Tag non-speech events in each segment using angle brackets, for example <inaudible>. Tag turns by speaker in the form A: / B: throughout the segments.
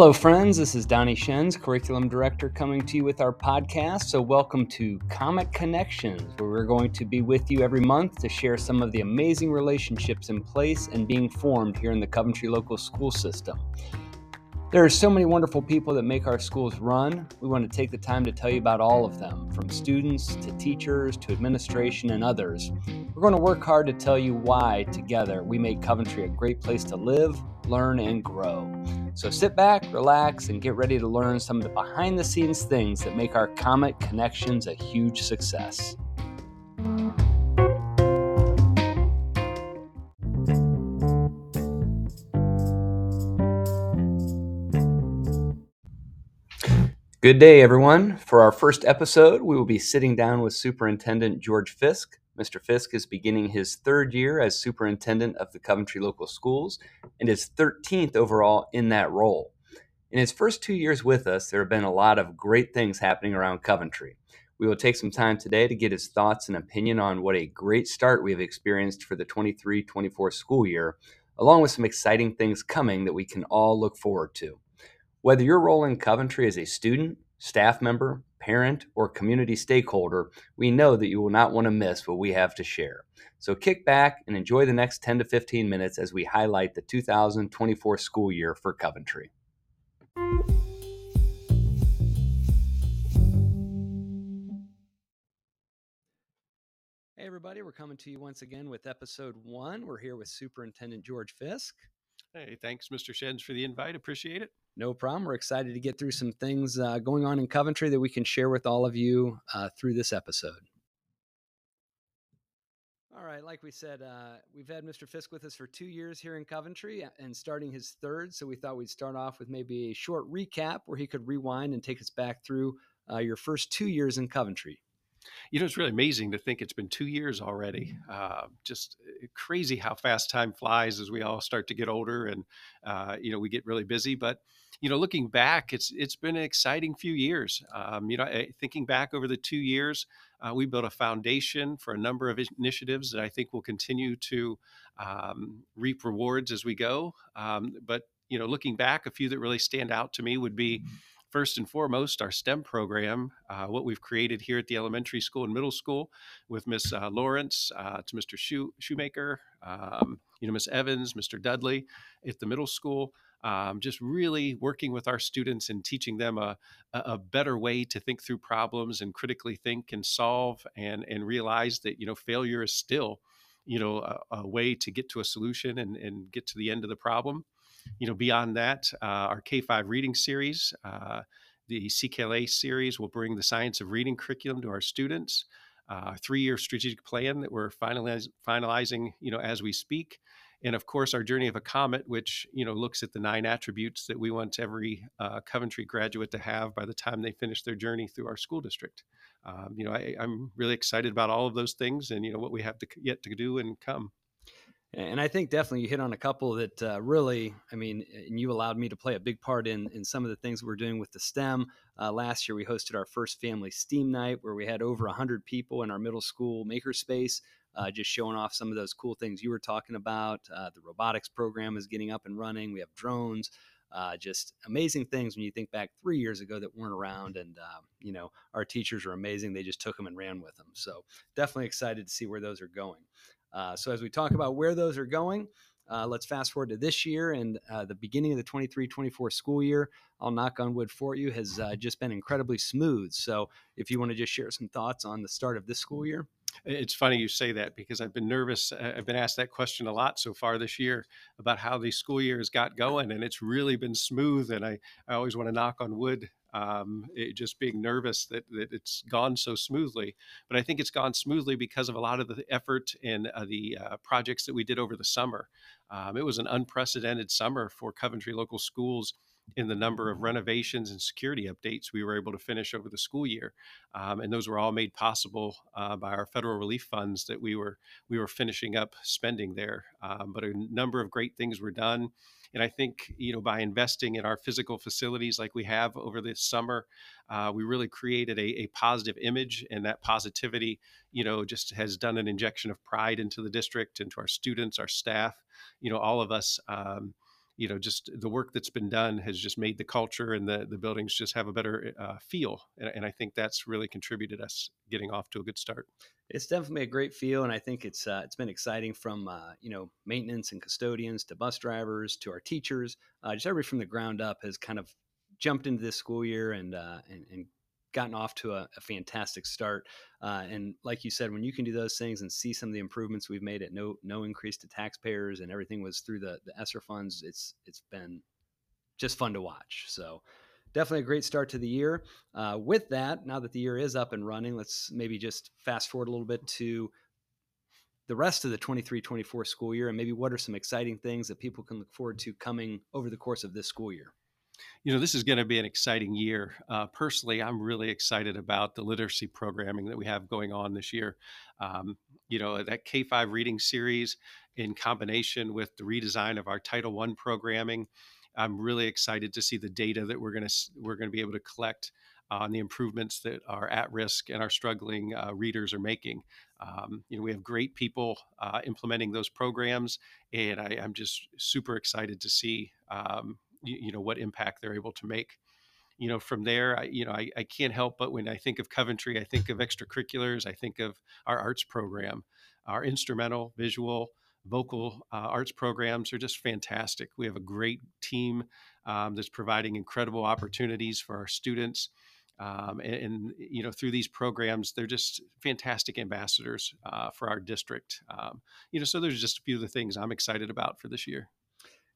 A: Hello, friends. This is Donnie Shens, Curriculum Director, coming to you with our podcast. So, welcome to Comet Connections, where we're going to be with you every month to share some of the amazing relationships in place and being formed here in the Coventry local school system. There are so many wonderful people that make our schools run. We want to take the time to tell you about all of them, from students to teachers to administration and others. We're going to work hard to tell you why, together, we make Coventry a great place to live, learn, and grow. So sit back, relax, and get ready to learn some of the behind the scenes things that make our Comet Connections a huge success. Good day, everyone. For our first episode, we will be sitting down with Superintendent George Fisk. Mr. Fisk is beginning his third year as Superintendent of the Coventry Local Schools and his 13th overall in that role. In his first two years with us, there have been a lot of great things happening around Coventry. We will take some time today to get his thoughts and opinion on what a great start we have experienced for the 23 24 school year, along with some exciting things coming that we can all look forward to. Whether your role in Coventry as a student, staff member, parent, or community stakeholder, we know that you will not want to miss what we have to share. So kick back and enjoy the next 10 to 15 minutes as we highlight the 2024 school year for Coventry. Hey, everybody, we're coming to you once again with episode one. We're here with Superintendent George Fisk.
B: Hey, thanks, Mr. Shens, for the invite. Appreciate it.
A: No problem. We're excited to get through some things uh, going on in Coventry that we can share with all of you uh, through this episode. All right, like we said, uh, we've had Mr. Fisk with us for two years here in Coventry and starting his third. So we thought we'd start off with maybe a short recap where he could rewind and take us back through uh, your first two years in Coventry.
B: You know, it's really amazing to think it's been two years already. Uh, just uh, crazy how fast time flies as we all start to get older and, uh, you know, we get really busy. But, you know, looking back, it's it's been an exciting few years. Um, you know, thinking back over the two years, uh, we built a foundation for a number of initiatives that I think will continue to um, reap rewards as we go. Um, but, you know, looking back, a few that really stand out to me would be first and foremost, our STEM program, uh, what we've created here at the elementary school and middle school with Miss uh, Lawrence uh, to Mr. Shoe, Shoemaker, um, you know, Miss Evans, Mr. Dudley at the middle school. Um, just really working with our students and teaching them a, a better way to think through problems and critically think and solve and, and realize that, you know, failure is still, you know, a, a way to get to a solution and, and get to the end of the problem you know, beyond that, uh, our K 5 reading series, uh, the CKLA series will bring the science of reading curriculum to our students. Uh, three-year strategic plan that we're finalize, finalizing, you know, as we speak, and of course our journey of a comet, which you know looks at the nine attributes that we want every uh, Coventry graduate to have by the time they finish their journey through our school district. Um, you know, I, am really excited about all of those things, and you know what we have to yet to do and come.
A: And I think definitely you hit on a couple that uh, really, I mean, and you allowed me to play a big part in in some of the things we're doing with the STEM. Uh, last year, we hosted our first family STEAM night where we had over 100 people in our middle school makerspace, uh, just showing off some of those cool things you were talking about. Uh, the robotics program is getting up and running. We have drones. Uh, just amazing things when you think back three years ago that weren't around and uh, you know our teachers are amazing they just took them and ran with them so definitely excited to see where those are going uh, so as we talk about where those are going, uh, let's fast forward to this year and uh, the beginning of the 23 24 school year. I'll knock on wood for you, has uh, just been incredibly smooth. So, if you want to just share some thoughts on the start of this school year.
B: It's funny you say that because I've been nervous. I've been asked that question a lot so far this year about how the school year has got going, and it's really been smooth. And I, I always want to knock on wood um, it, just being nervous that, that it's gone so smoothly. But I think it's gone smoothly because of a lot of the effort and uh, the uh, projects that we did over the summer. Um, it was an unprecedented summer for Coventry local schools in the number of renovations and security updates we were able to finish over the school year, um, and those were all made possible uh, by our federal relief funds that we were we were finishing up spending there. Um, but a number of great things were done. And I think, you know, by investing in our physical facilities like we have over this summer, uh, we really created a, a, positive image. And that positivity, you know, just has done an injection of pride into the district, into our students, our staff, you know, all of us. Um, you know, just the work that's been done has just made the culture and the the buildings just have a better uh, feel, and, and I think that's really contributed us getting off to a good start.
A: It's definitely a great feel, and I think it's uh, it's been exciting from uh, you know maintenance and custodians to bus drivers to our teachers, uh, just everybody from the ground up has kind of jumped into this school year and uh, and, and gotten off to a, a fantastic start. Uh, and like you said, when you can do those things and see some of the improvements we've made at no no increase to taxpayers and everything was through the the ESSER funds, it's it's been just fun to watch. So definitely a great start to the year. Uh, with that, now that the year is up and running, let's maybe just fast forward a little bit to the rest of the 23-24 school year and maybe what are some exciting things that people can look forward to coming over the course of this school year
B: you know, this is going to be an exciting year. Uh, personally, I'm really excited about the literacy programming that we have going on this year. Um, you know, that K 5 reading series in combination with the redesign of our Title I programming. I'm really excited to see the data that we're going to we're going to be able to collect on the improvements that our at risk and our struggling uh, readers are making. Um, you know, we have great people uh, implementing those programs, and I, am just super excited to see um, you, know what impact they're able to make. You know from there I, you know I, I can't help but when i think of coventry i think of extracurriculars i think of our arts program. Our instrumental visual vocal uh, arts programs are just fantastic. We have a great team um, that's providing incredible opportunities for our students um, and, and, you know through these programs they're just fantastic ambassadors uh, for our district um, you know so there's just a few of the things i'm excited about for this year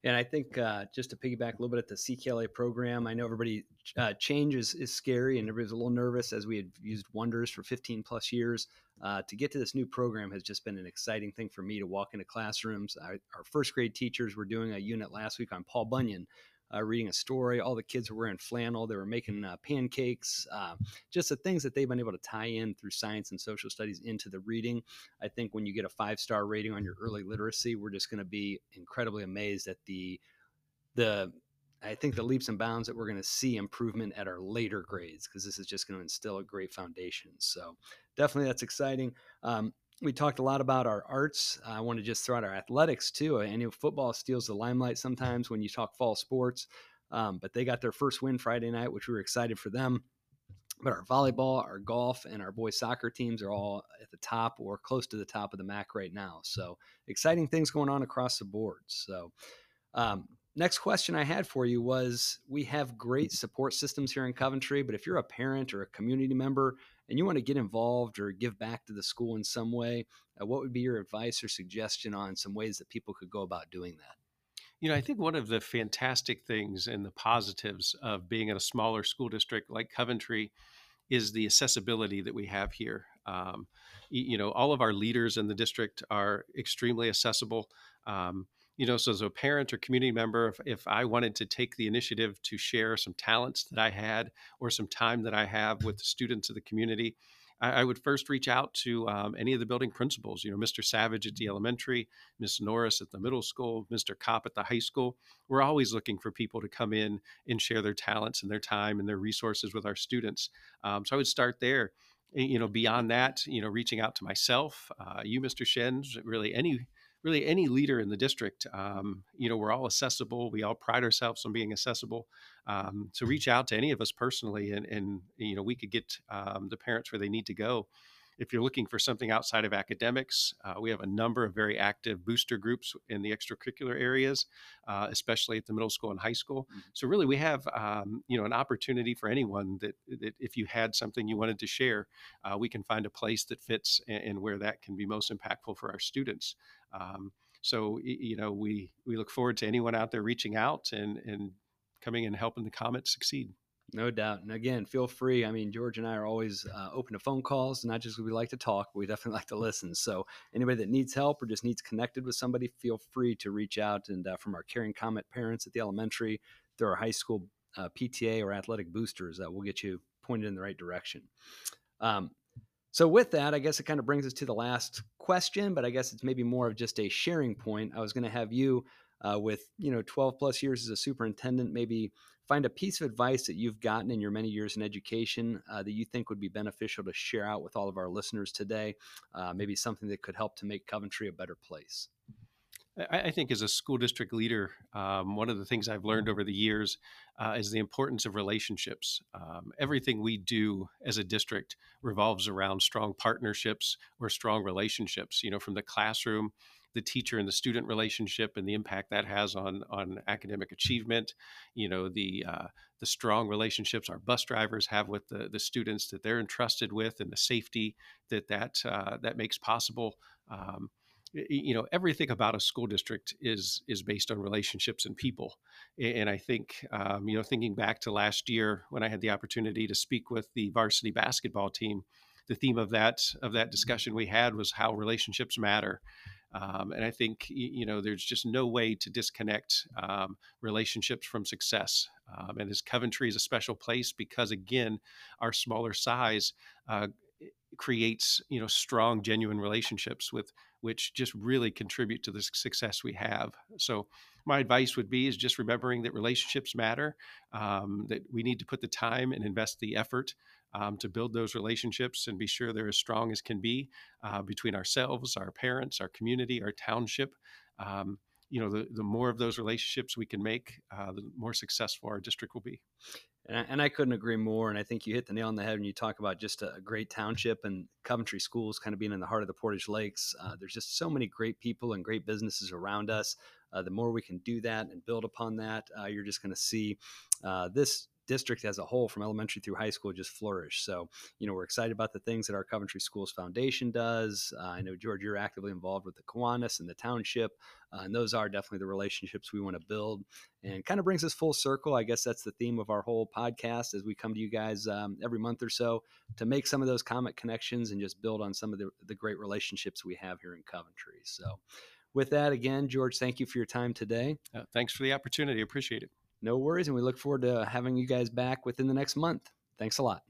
A: and I think uh, just to piggyback a little bit at the CKLA program, I know everybody uh, change is, is scary and everybody's a little nervous as we had used Wonders for 15 plus years. Uh, to get to this new program has just been an exciting thing for me to walk into classrooms. I, our first grade teachers were doing a unit last week on Paul Bunyan, uh, reading a story. All the kids were wearing flannel. They were making uh, pancakes. Uh, just the things that they've been able to tie in through science and social studies into the reading. I think when you get a five star rating on your early literacy, we're just going to be incredibly amazed at the the I think the leaps and bounds that we're going to see improvement at our later grades because this is just going to instill a great foundation. So definitely that's exciting. Um, we talked a lot about our arts. I want to just throw out our athletics too. I know football steals the limelight sometimes when you talk fall sports, um, but they got their first win Friday night, which we were excited for them. But our volleyball, our golf, and our boys soccer teams are all at the top or close to the top of the MAC right now. So exciting things going on across the board. So um, next question I had for you was we have great support systems here in Coventry, but if you're a parent or a community member and you want to get involved or give back to the school in some way, uh, what would be your advice or suggestion on some ways that people could go about doing that?
B: You know, I think one of the fantastic things and the positives of being in a smaller school district like Coventry is the accessibility that we have here. Um, you know, all of our leaders in the district are extremely accessible. Um, you know, so as a parent or community member, if, if I wanted to take the initiative to share some talents that I had or some time that I have with the students of the community, I, I would first reach out to um, any of the building principals, you know, Mr. Savage at the elementary, Miss Norris at the middle school, Mr. Kopp at the high school. We're always looking for people to come in and share their talents and their time and their resources with our students. Um, so I would start there you know beyond that you know reaching out to myself uh, you mr shens really any really any leader in the district. Um, you know, we're all accessible. We all pride ourselves on being accessible. Um, so reach out to any of us personally, and, and you know, we could get um, the parents where they need to go. If you're looking for something outside of academics, uh, we have a number of very active booster groups in the extracurricular areas, uh, especially at the middle school and high school. Mm-hmm. So really, we have um, you know an opportunity for anyone that, that if you had something you wanted to share, uh, we can find a place that fits and, and, where that can be most impactful for our students. Um, so you know, we we look forward to anyone out there reaching out and and coming and helping the Comet succeed.
A: No doubt. And again, feel free. I mean, George and I are always uh, open to phone calls, not just we like to talk, but we definitely <laughs> like to listen. So, anybody that needs help or just needs connected with somebody, feel free to reach out. And uh, from our Caring Comet parents at the elementary through our high school uh, PTA or athletic boosters, that will get you pointed in the right direction. Um, so, with that, I guess it kind of brings us to the last question, but I guess it's maybe more of just a sharing point. I was going to have you, uh, with you know 12 plus years as a superintendent, maybe find a piece of advice that you've gotten in your many years in education uh, that you think would be beneficial to share out with all of our listeners today. Uh, maybe something that could help to make Coventry a better place.
B: I, I think as a school district leader, um, one of the things I've learned over the years uh, is the importance of relationships. Um, everything we do as a district revolves around strong partnerships or strong relationships. You know, from the classroom the teacher and the student relationship and the impact that has on on academic achievement you know the uh, the strong relationships our bus drivers have with the the students that they're entrusted with and the safety that that uh, that makes possible um, you know everything about a school district is is based on relationships and people. And i think um, you know thinking back to last year when i had the opportunity to speak with the varsity basketball team the theme of that of that discussion we had was how relationships matter. Um, and I think you know there's just no way to disconnect um, relationships from success. Um, and as Coventry is a special place because again, our smaller size uh, creates you know strong, genuine relationships with which just really contribute to the success we have. So my advice would be is just remembering that relationships matter, um, that we need to put the time and invest the effort um, to build those relationships and be sure they're as strong as can be uh, between ourselves, our parents, our community, our township. Um, you know, the, the more of those relationships we can make, uh, the more successful our district will be.
A: And I, and I, couldn't agree more. And I think you hit the nail on the head when you talk about just a, great township and Coventry schools kind of being in the heart of the Portage Lakes. Uh, there's just so many great people and great businesses around us. Uh, the more we can do that and build upon that, uh, you're just going to see uh, this district as a whole, from elementary through high school, just flourish. So, you know, we're excited about the things that our Coventry Schools Foundation does. Uh, I know, George, you're actively involved with the Kiwanis and the township, uh, and those are definitely the relationships we want to build. And kind of brings us full circle. I guess that's the theme of our whole podcast as we come to you guys um, every month or so to make some of those comet connections and just build on some of the, the great relationships we have here in Coventry. So, with that, again, George, thank you for your time today.
B: Uh, thanks for the opportunity. Appreciate it.
A: No worries. And we look forward to having you guys back within the next month. Thanks a lot.